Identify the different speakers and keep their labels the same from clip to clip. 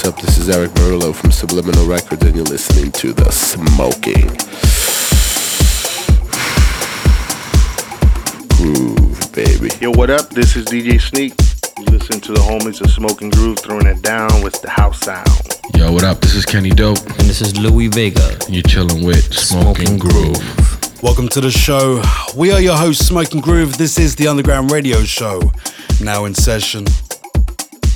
Speaker 1: What's up? This is Erick Morillo from Subliminal Records, and you're listening to The Smoking Groove, baby.
Speaker 2: Yo, what up? This is DJ Sneak. You listen to the homies of Smoking Groove throwing it down with the house sound.
Speaker 3: Yo, what up? This is Kenny Dope.
Speaker 4: And this is Louie Vega.
Speaker 3: You're chilling with Smoking, Groove.
Speaker 5: Welcome to the show. We are your hosts, Smoking Groove. This is the Underground Radio Show, now in session.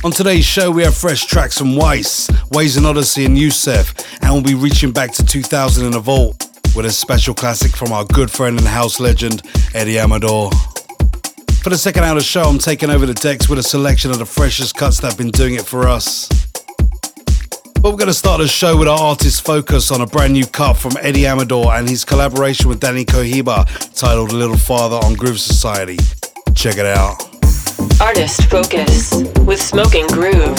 Speaker 5: On today's show, we have fresh tracks from Weiss, Waze and Odyssey, and Yousef, and we'll be reaching back to 2000 in the vault with a special classic from our good friend and house legend, Eddie Amador. For the second hour of the show, I'm taking over the decks with a selection of the freshest cuts that have been doing it for us. But we're going to start the show with our artist focus on a brand new cut from Eddie Amador and his collaboration with Dany Cohiba titled A Little Father on Groove Society. Check it out.
Speaker 6: Artist Focus with Smoking Groove.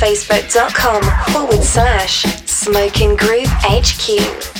Speaker 4: facebook.com forward slash smoking group HQ.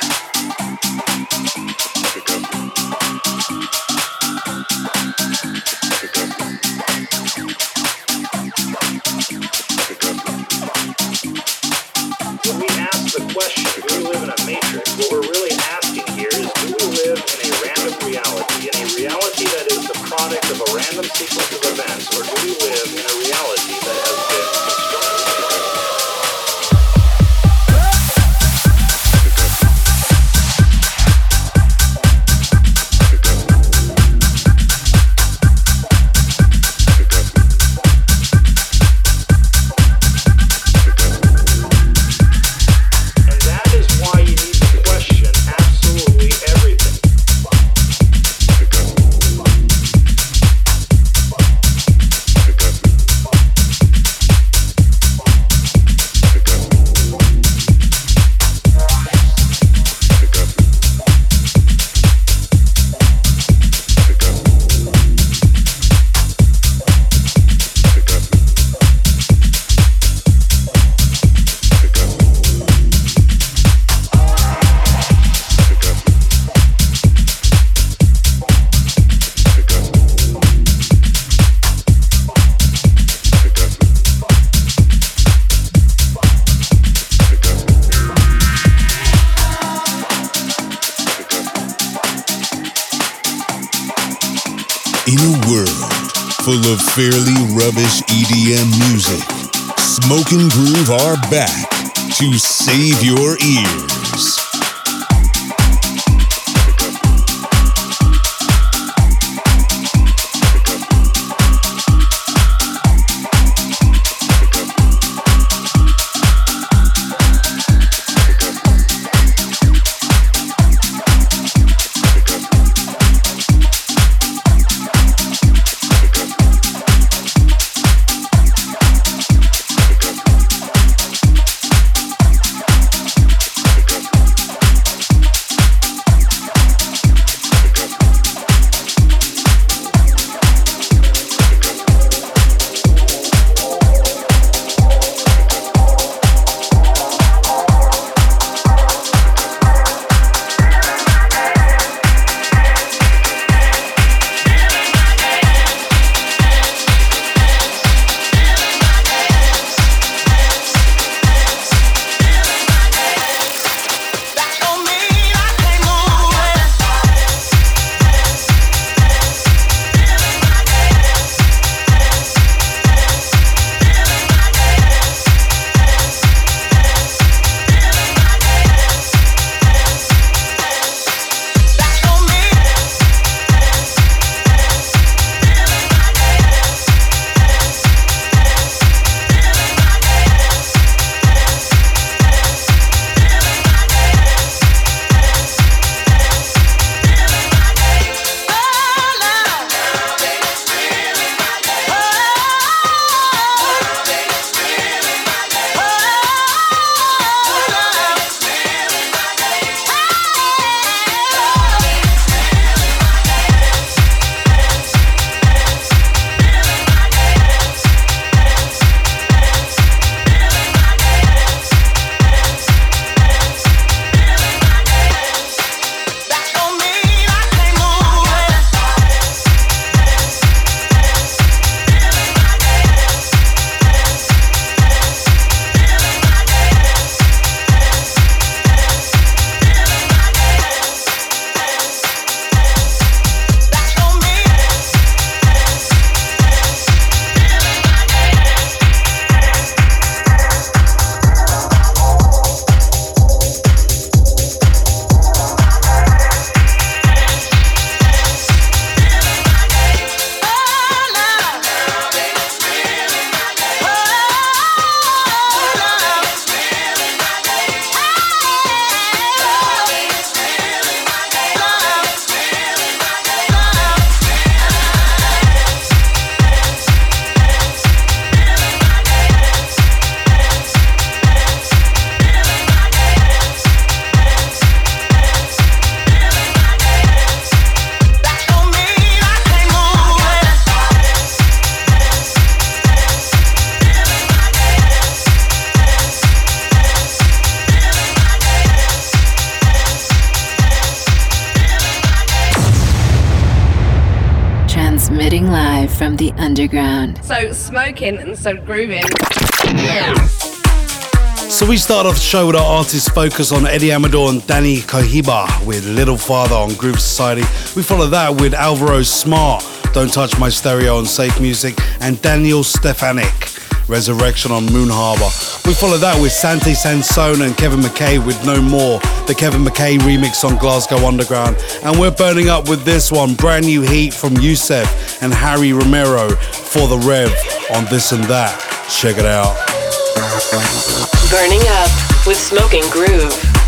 Speaker 7: Fairly rubbish EDM music, Smoke and Groove are back to save your ears.
Speaker 6: Underground.
Speaker 8: So smoking and so grooving.
Speaker 5: So we start off the show with our artists focus on Eddie Amador and Dany Cohiba with Little Father on Groove Society. We follow that with Alvaro Smart, Don't Touch My Stereo on Safe Music, and Daniel Stefanik. Resurrection on Moon Harbour. We follow that with Sante Sansone and Kevin McKay with No More, the Kevin McKay remix on Glasgow Underground. And we're burning up with this one, brand new heat from Yousef and Harry Romero for the Rev on This and That. Check it out.
Speaker 6: Burning up with Smoking Groove.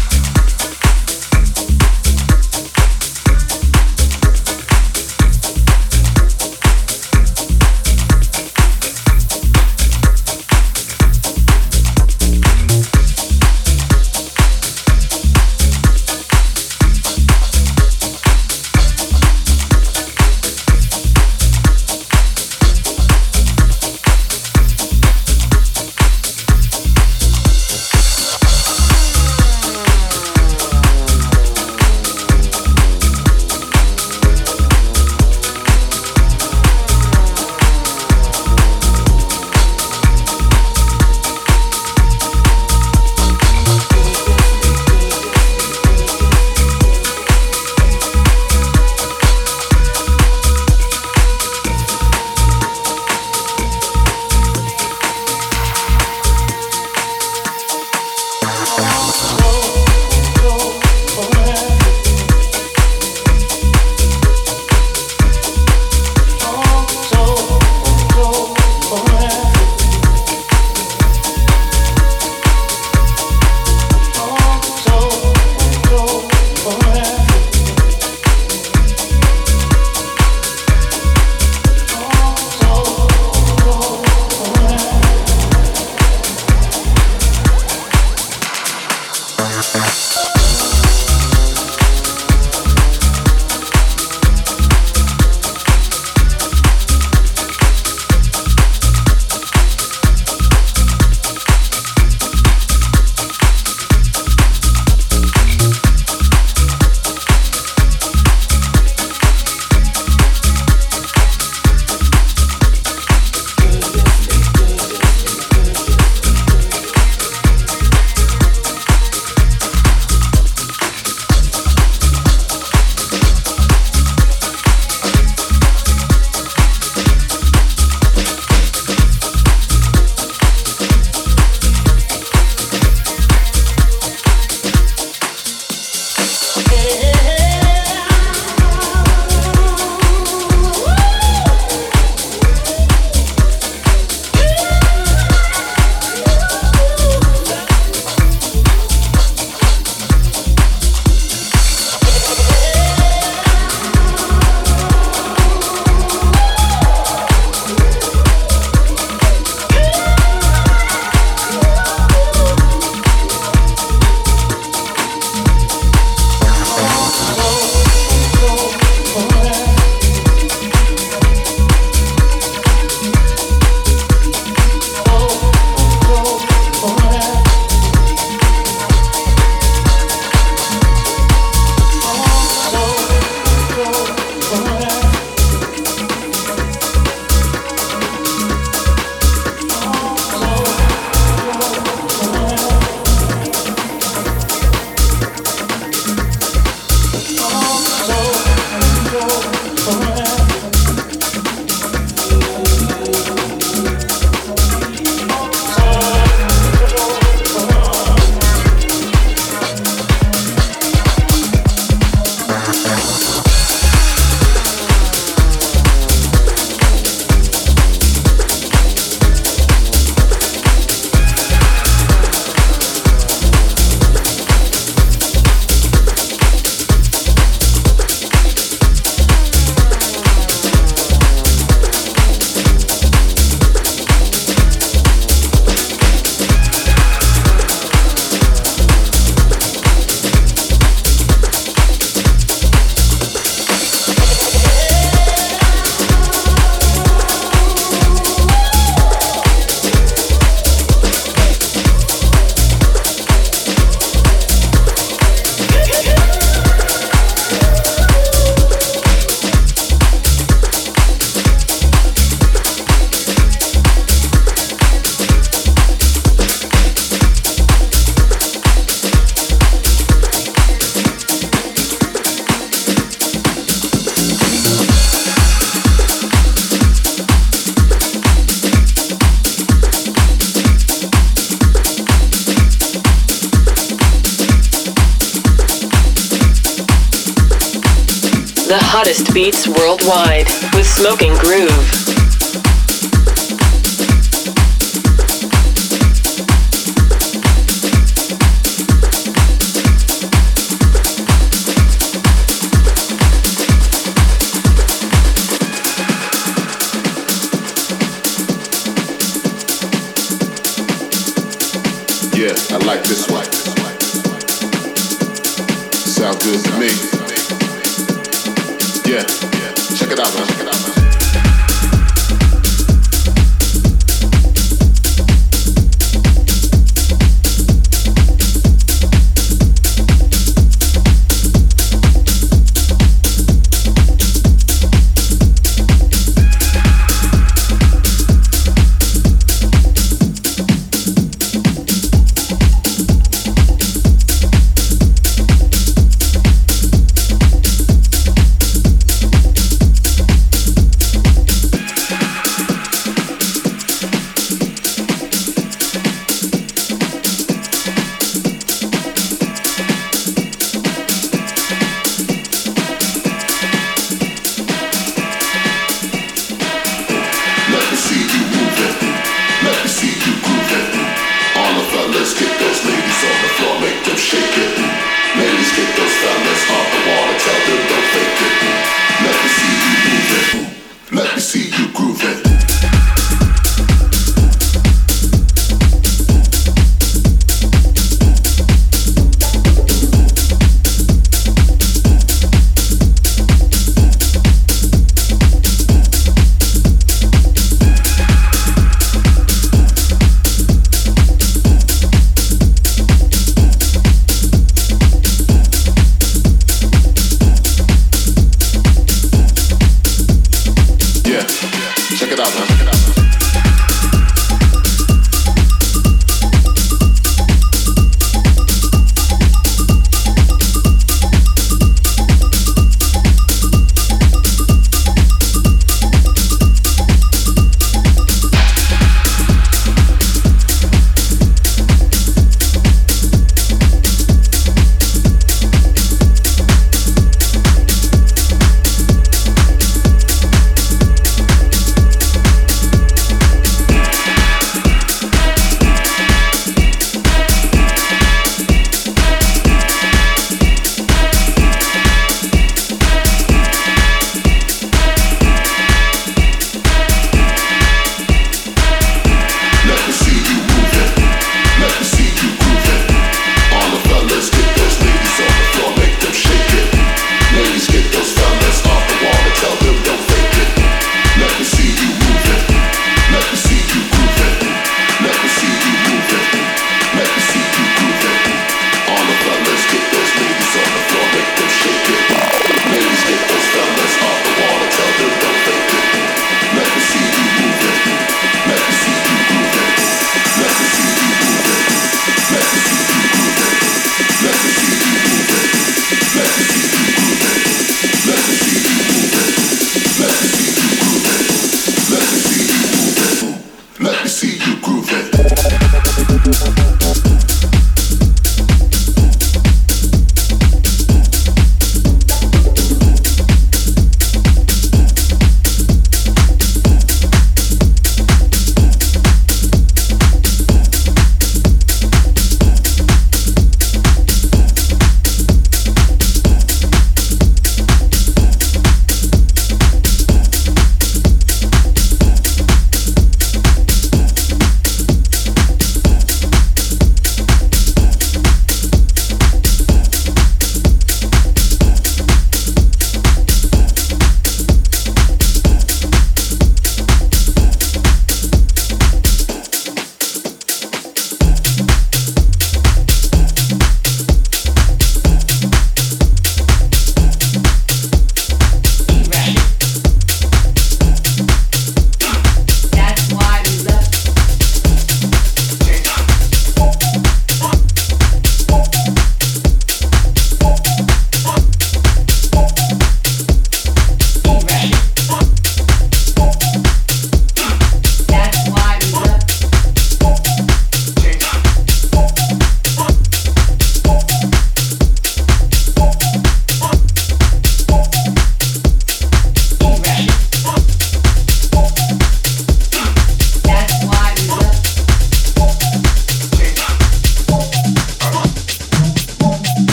Speaker 9: Beats worldwide with Smoking Groove.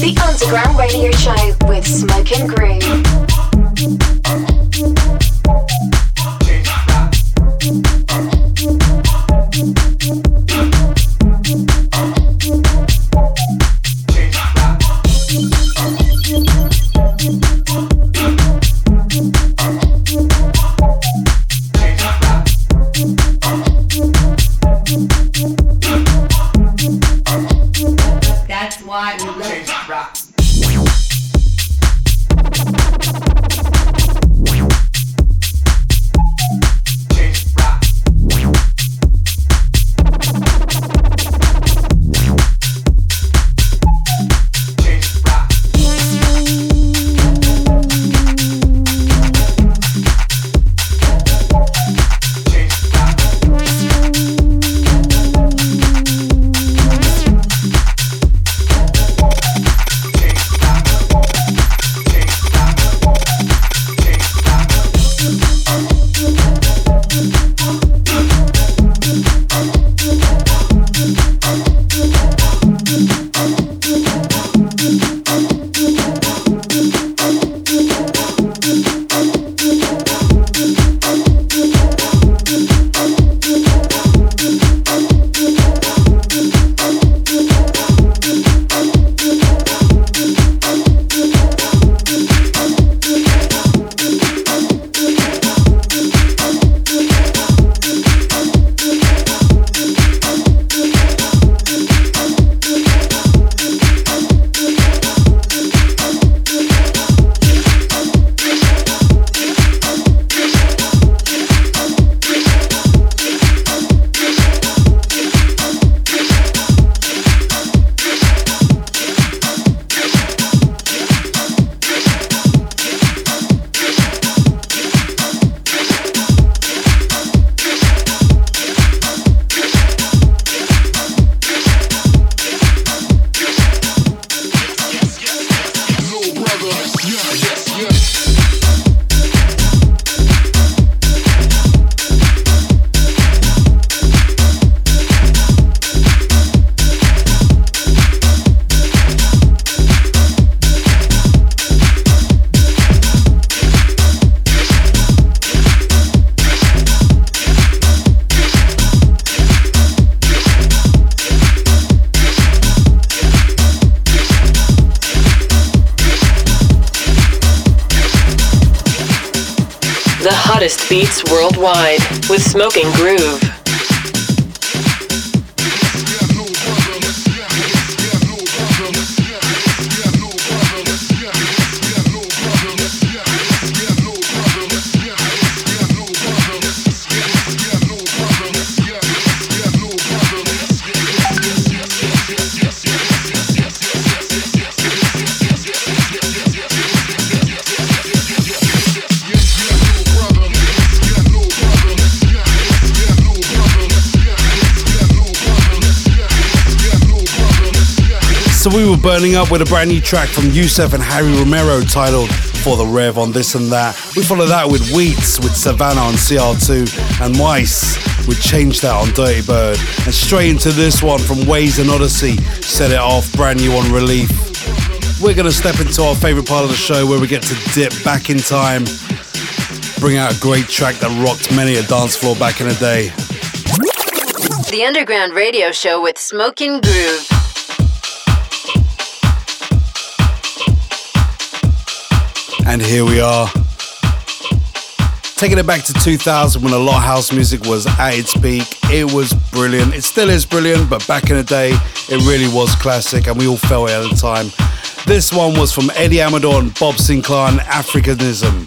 Speaker 4: The Underground Radio Show with Smoking Groove.
Speaker 6: Smoking
Speaker 5: burning up with a brand new track from Yousef and Harry Romero titled For the Rev on this and that. We follow that with Wheats with Savannah on CR2 and Weiss with Change That on Dirtybird. And straight into this one from Waze and Odyssey, Set It Off, brand new on Relief. We're going to step into our favourite part of the show where we get to dip back in time, bring out a great track that rocked many a dance floor back in the day.
Speaker 10: The Underground Radio Show with Smoking Groove.
Speaker 5: And here we are. Taking it back to 2000 when a lot of house music was at its peak. It was brilliant. It still is brilliant, but back in the day, it really was classic and we all felt it at the time. This one was from Eddie Amador and Bob Sinclar and Africanism.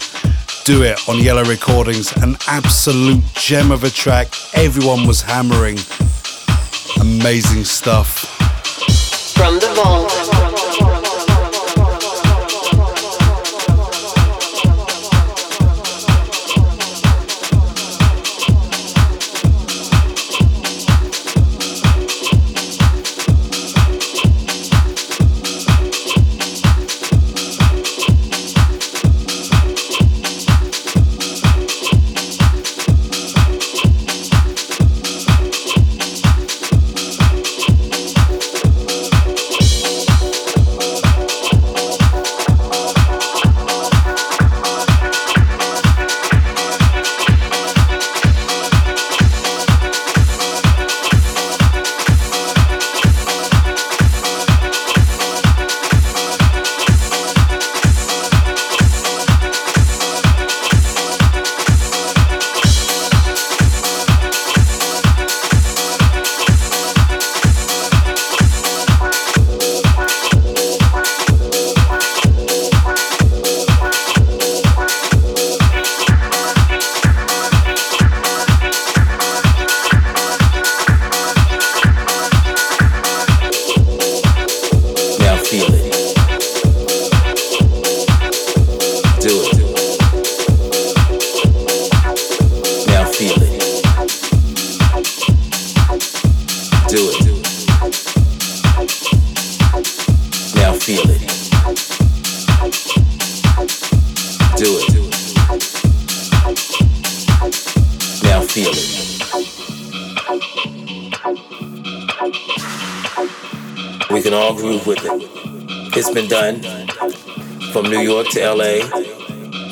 Speaker 5: Do It on Yellow Recordings. An absolute gem of a track. Everyone was hammering. Amazing stuff.
Speaker 6: From the vault.
Speaker 11: To LA,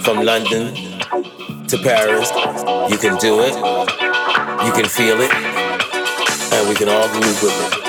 Speaker 11: from London to Paris. You can do it. You can feel it. And we can all groove with it.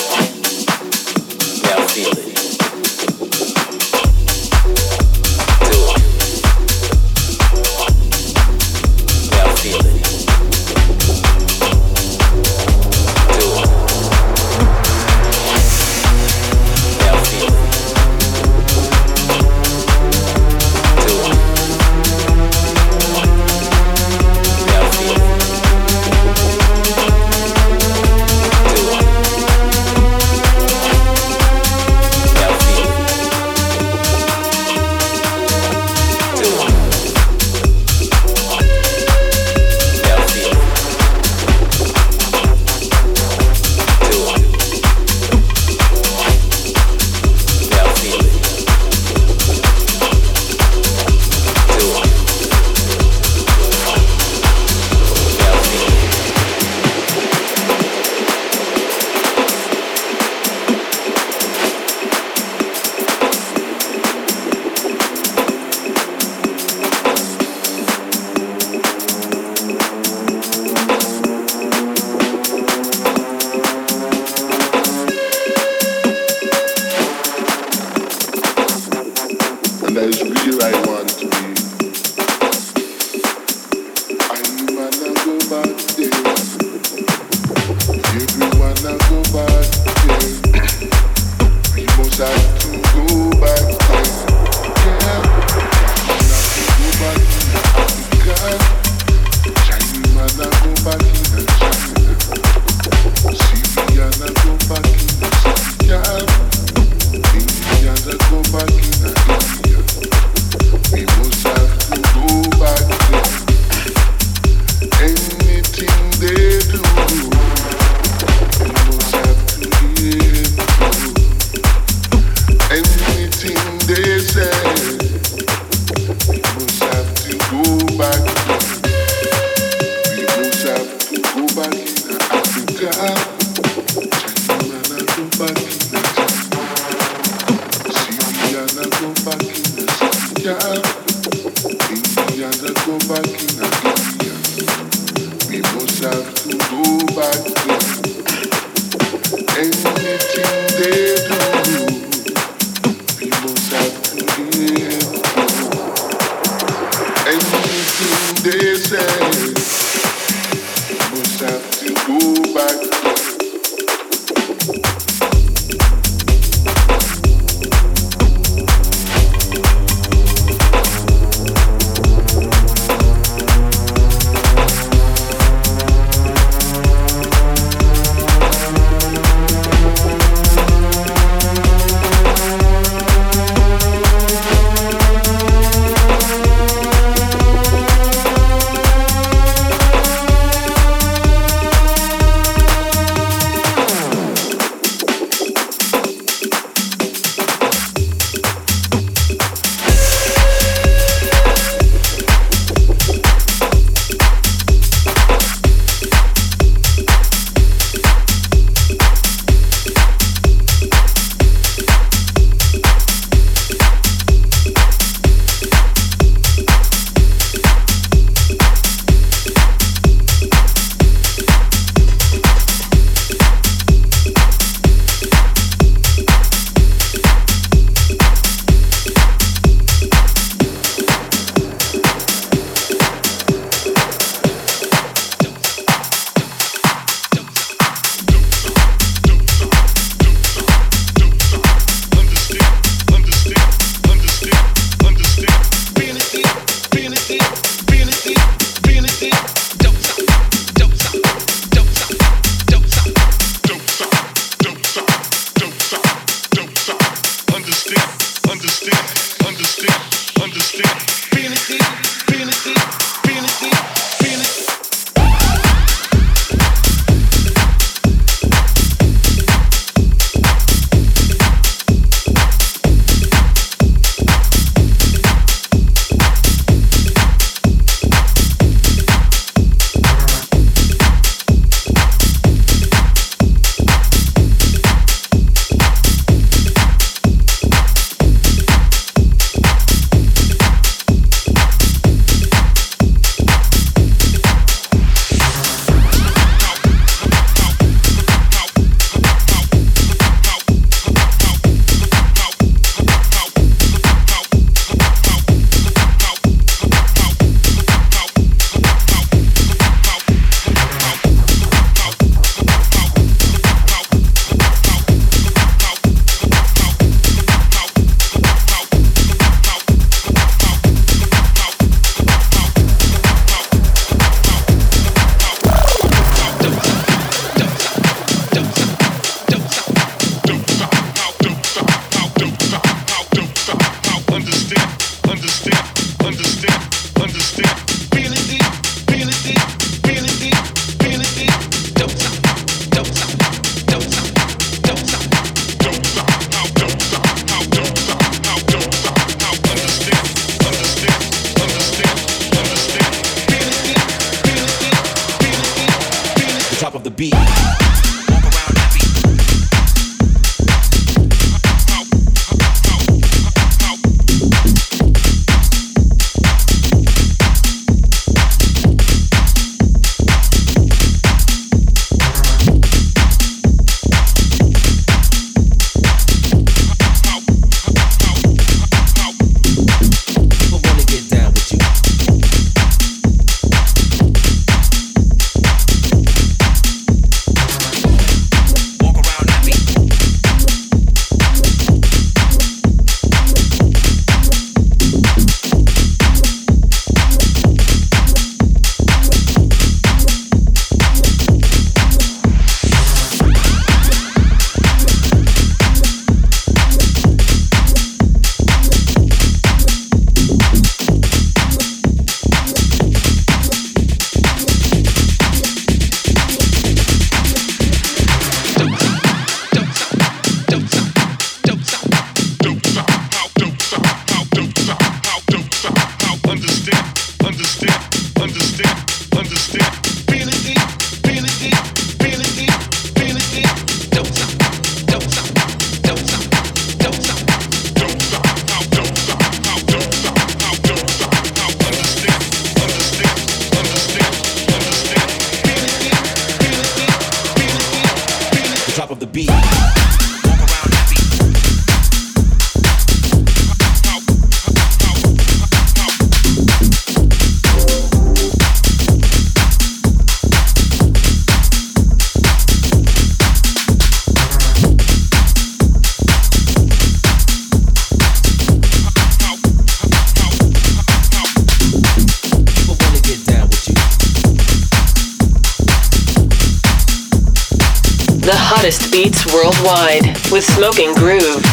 Speaker 12: Worldwide with Smoking Groove.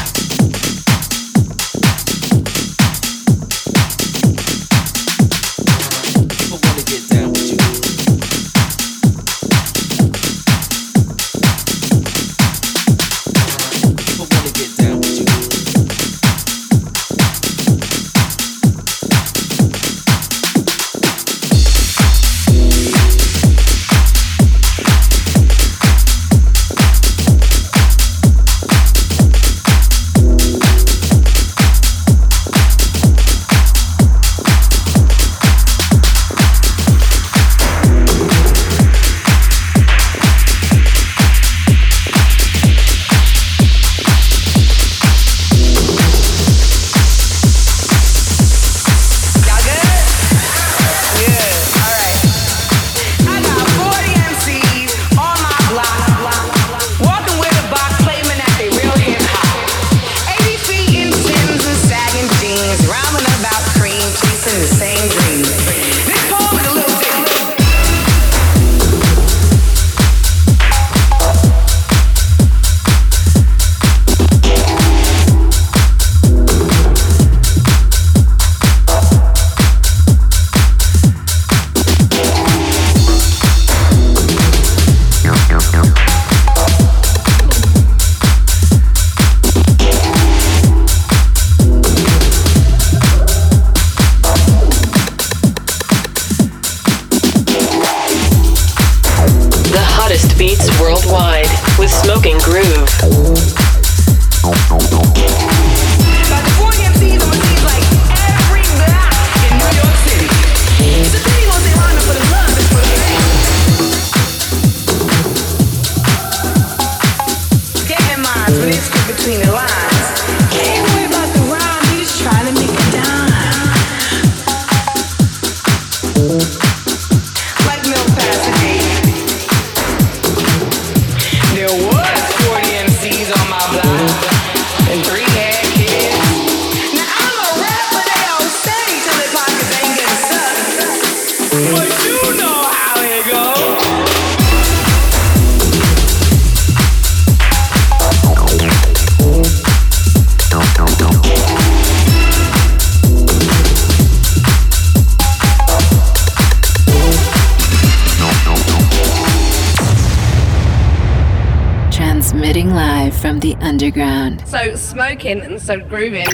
Speaker 8: Smoking and so grooving.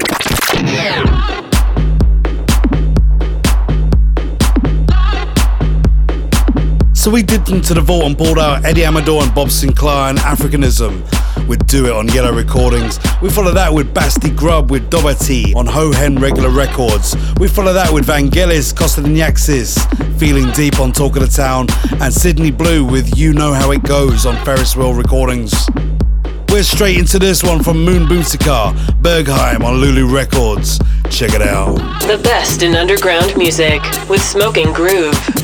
Speaker 5: So we dipped into the vault and pulled out Eddie Amador and Bob Sinclar and Africanism with Do It on Yellow Recordings. We follow that with Basti Grub with Dobati on Ho Hen Regular Records. We follow that with Vangelis, Kostoxenakis, Feeling Deep on Talk of the Town, and Sydney Blue with You Know How It Goes on Ferris Wheel Recordings. We're straight into this one from Moonbootica, Bergheim on Lulu Records. Check it out.
Speaker 12: The best in underground music with Smoking Groove.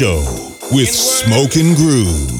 Speaker 7: Show with
Speaker 13: Smoke and Groove.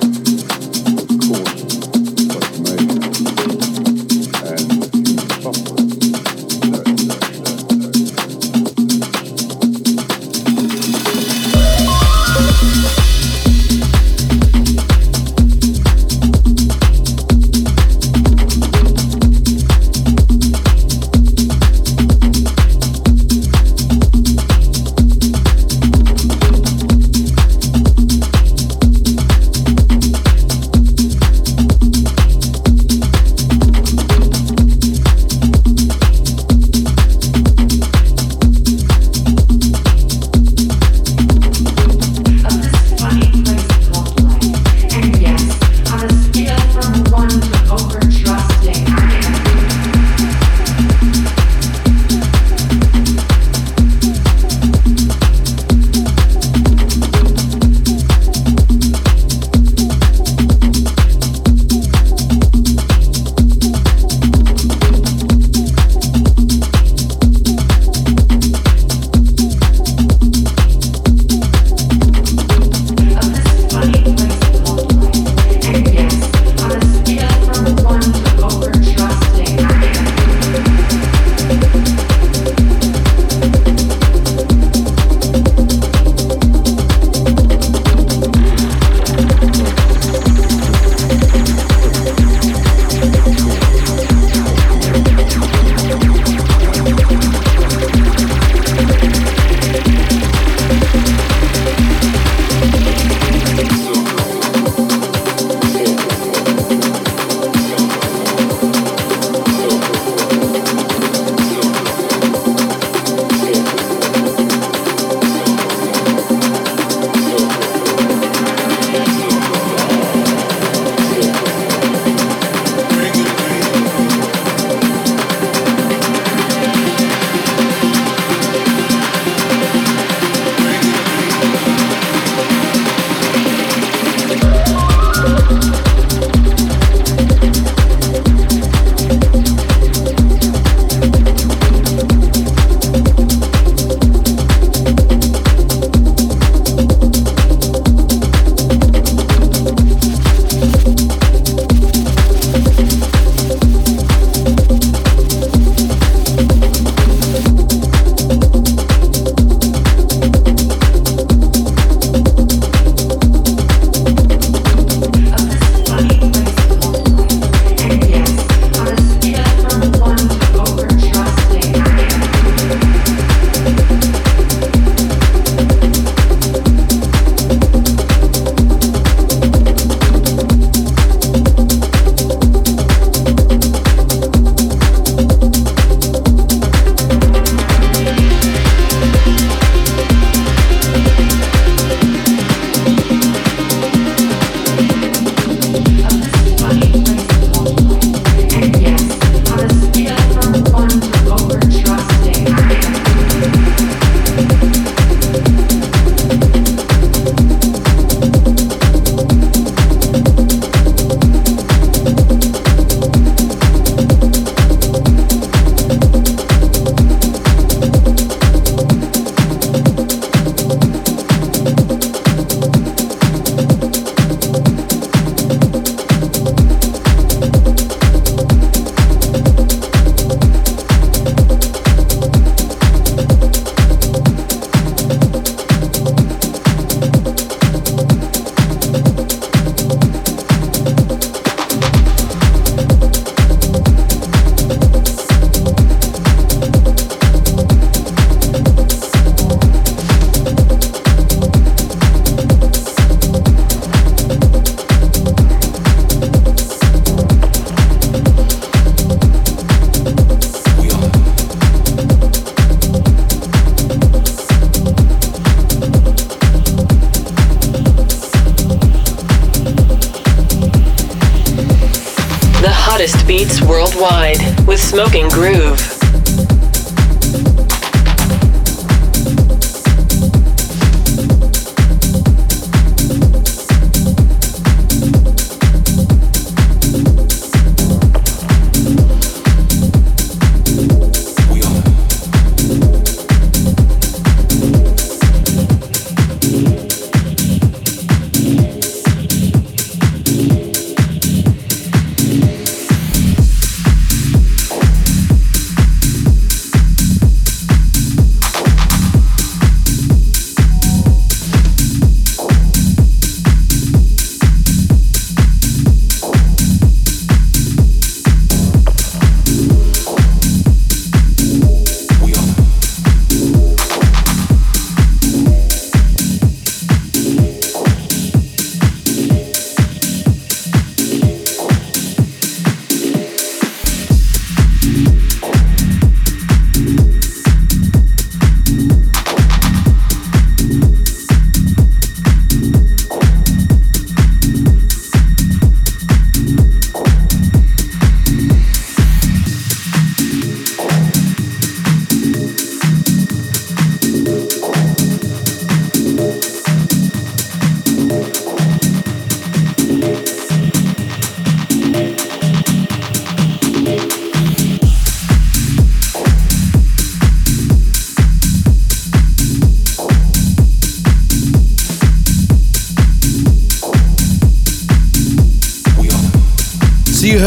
Speaker 13: Smoking Groove.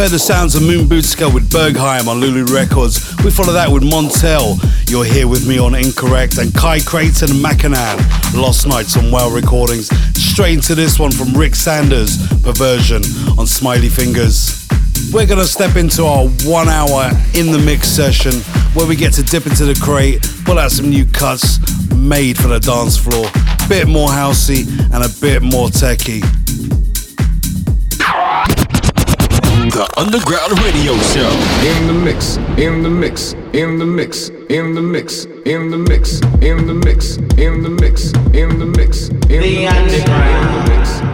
Speaker 5: Heard the sounds of Moonbootica with Bergheim on Lulu Records. We follow that with Montel. You're here with me on Incorrect and Kai Creighton and Mackinnon. Lost Nights on Well Recordings. Straight into this one from Rick Sanders, Perversion on Smiley Fingers. We're gonna step into our one hour in the mix session where we get to dip into the crate, pull out some new cuts made for the dance floor. Bit more housey and a bit more techie.
Speaker 9: Underground Radio Show.
Speaker 14: In the mix, in the mix, in the mix, in the mix, in the mix, in the mix, in the mix, in the mix, in the mix. The underground.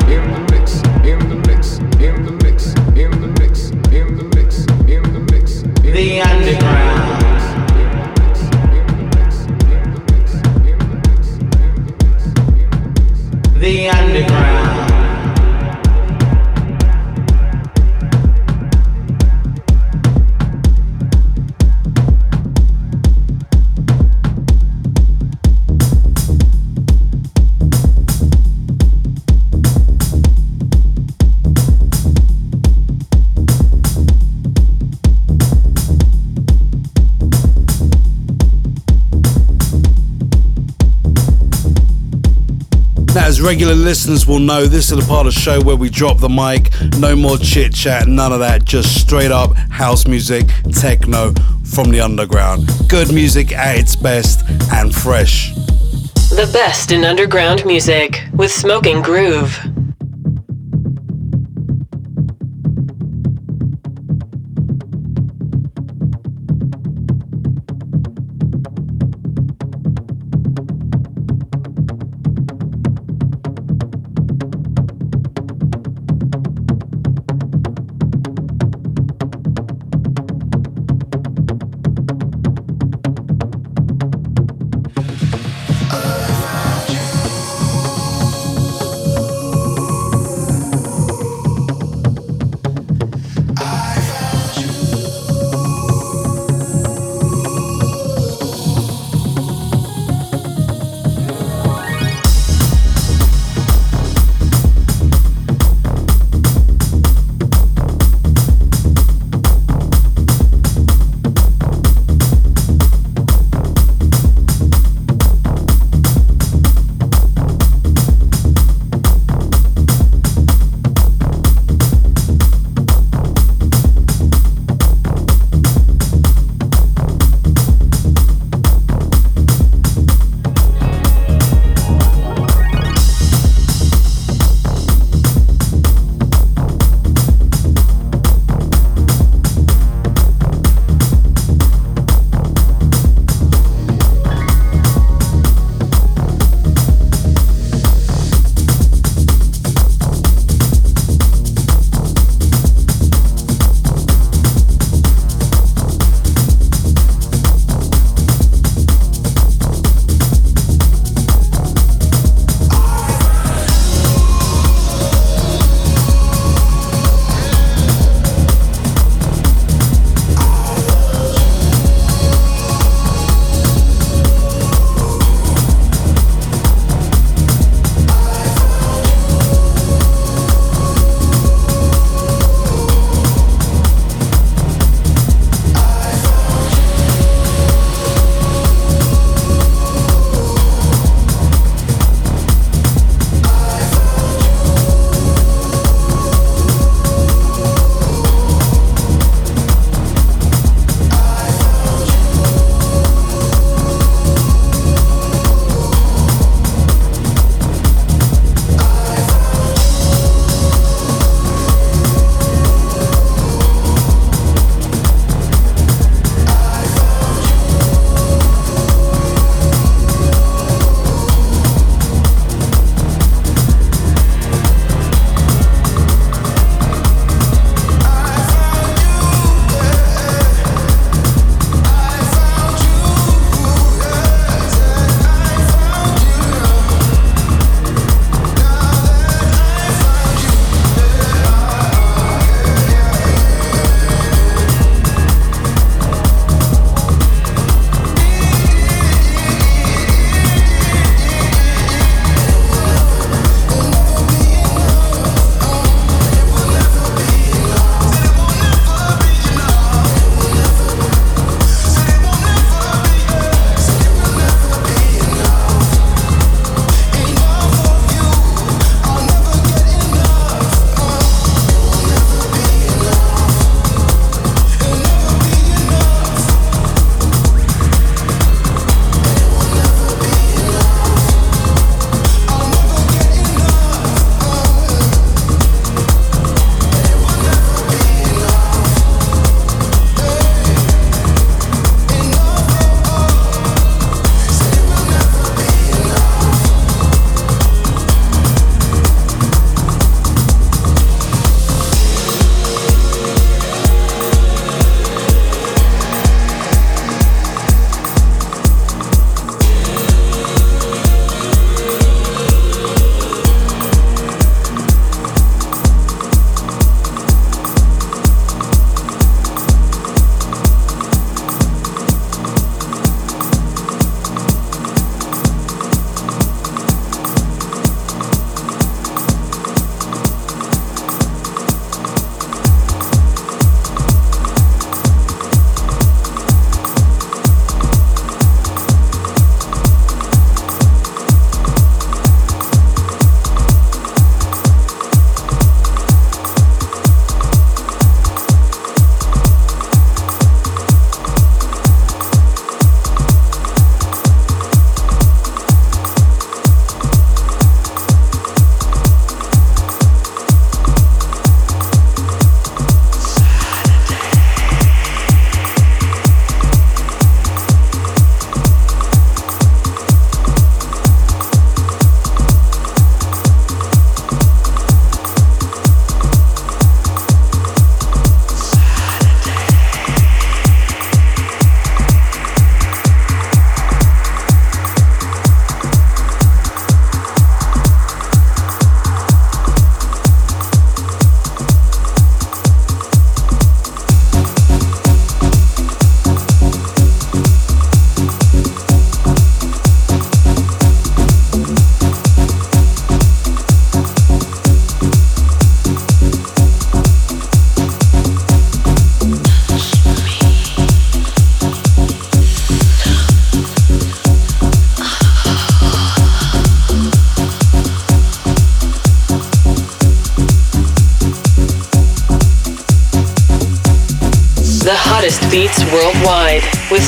Speaker 14: In the mix, in the mix, in the mix, in the mix, in the mix, in the mix, in the mix, the underground. The underground.
Speaker 5: Regular listeners will know, this is the part of the show where we drop the mic. No more chit chat, none of that. Just straight up house music, techno from the underground. Good music at its best and fresh.
Speaker 6: The best in underground music with Smoking Groove.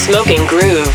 Speaker 15: Smoking Groove.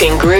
Speaker 15: Smoking Groove.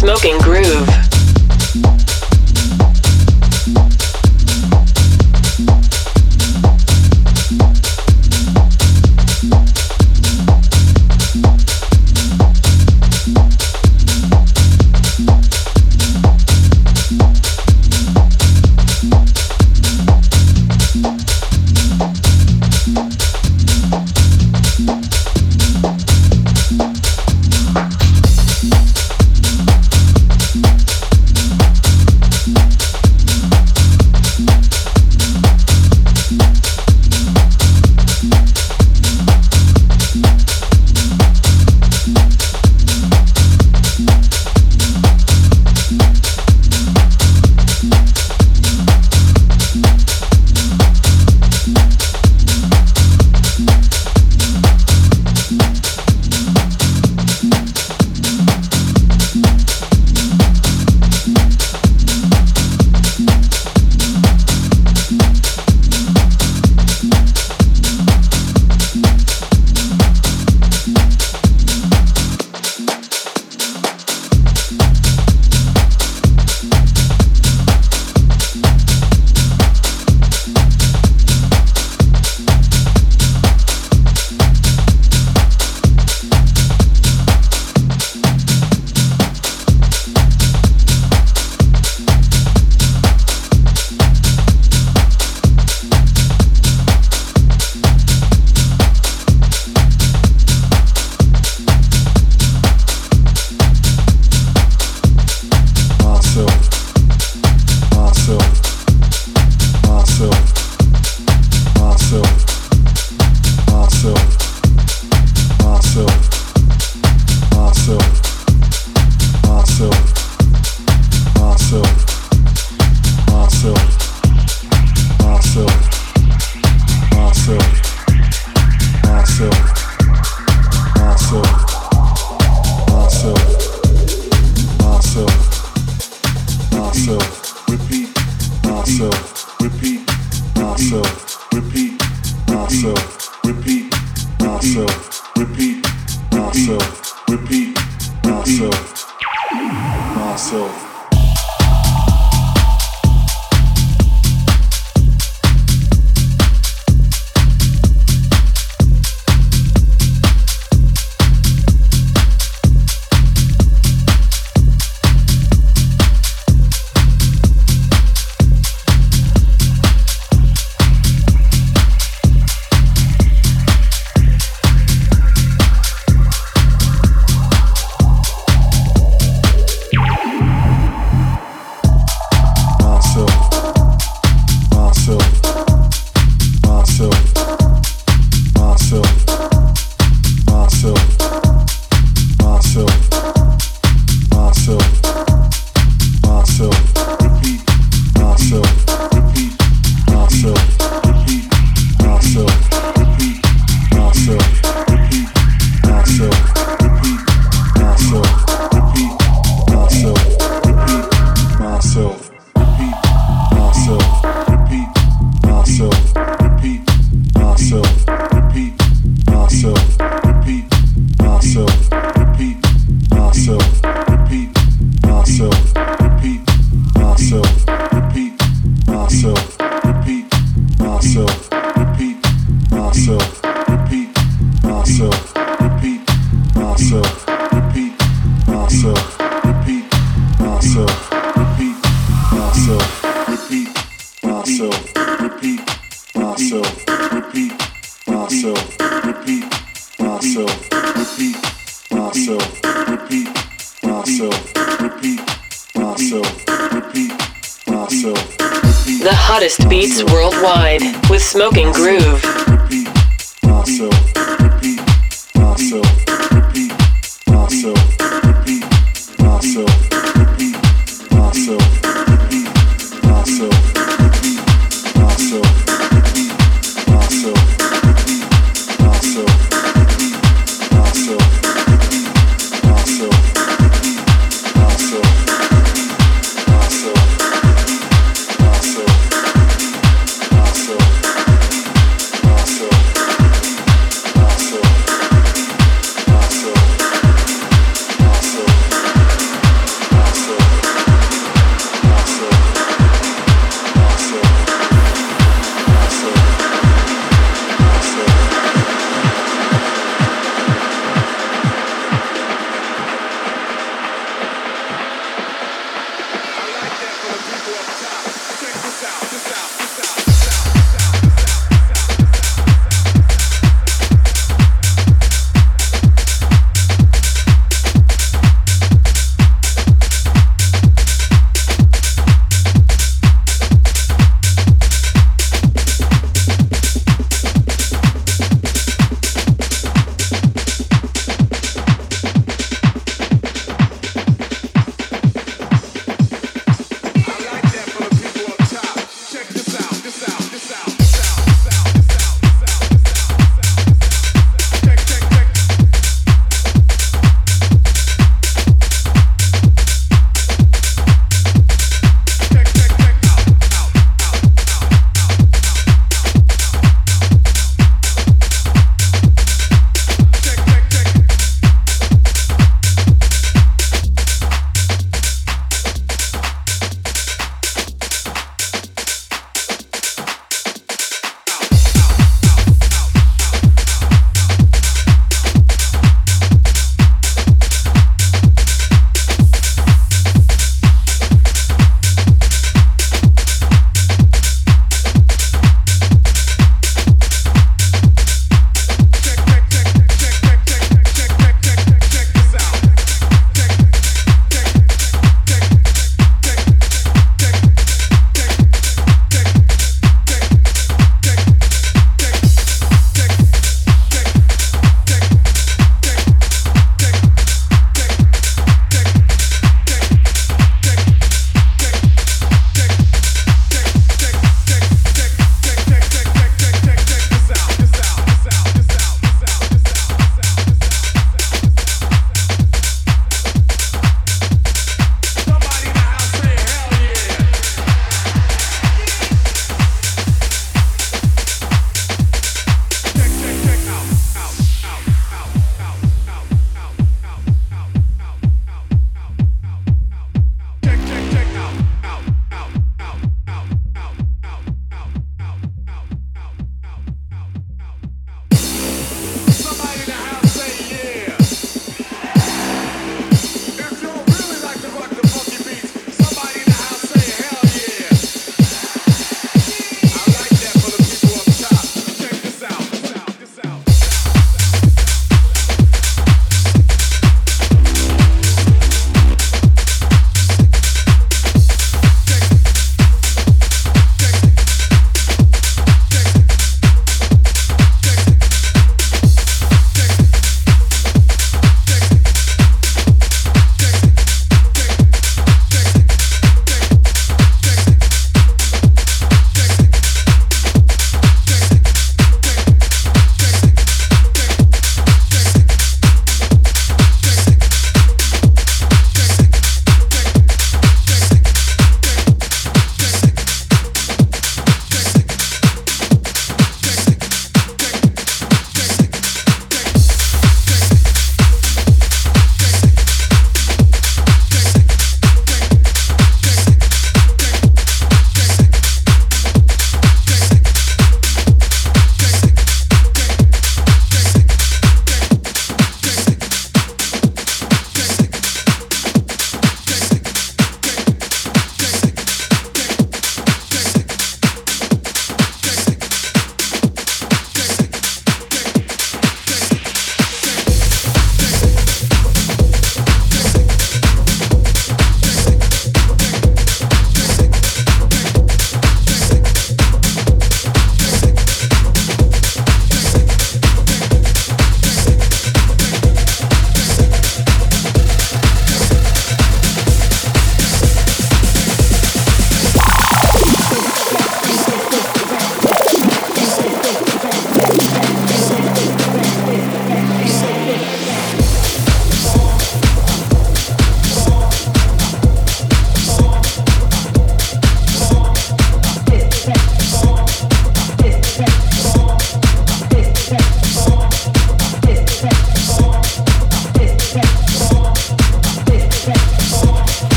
Speaker 6: Smoking Groove.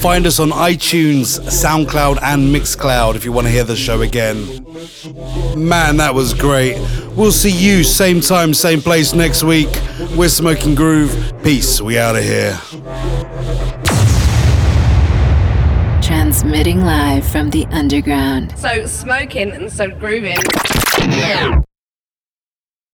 Speaker 5: Find us on iTunes, SoundCloud, and Mixcloud if you want to hear the show again. Man, that was great. We'll see you same time, same place next week. We're Smoking Groove. Peace. We out of here.
Speaker 10: Transmitting live from the underground.
Speaker 8: So smoking and so grooving.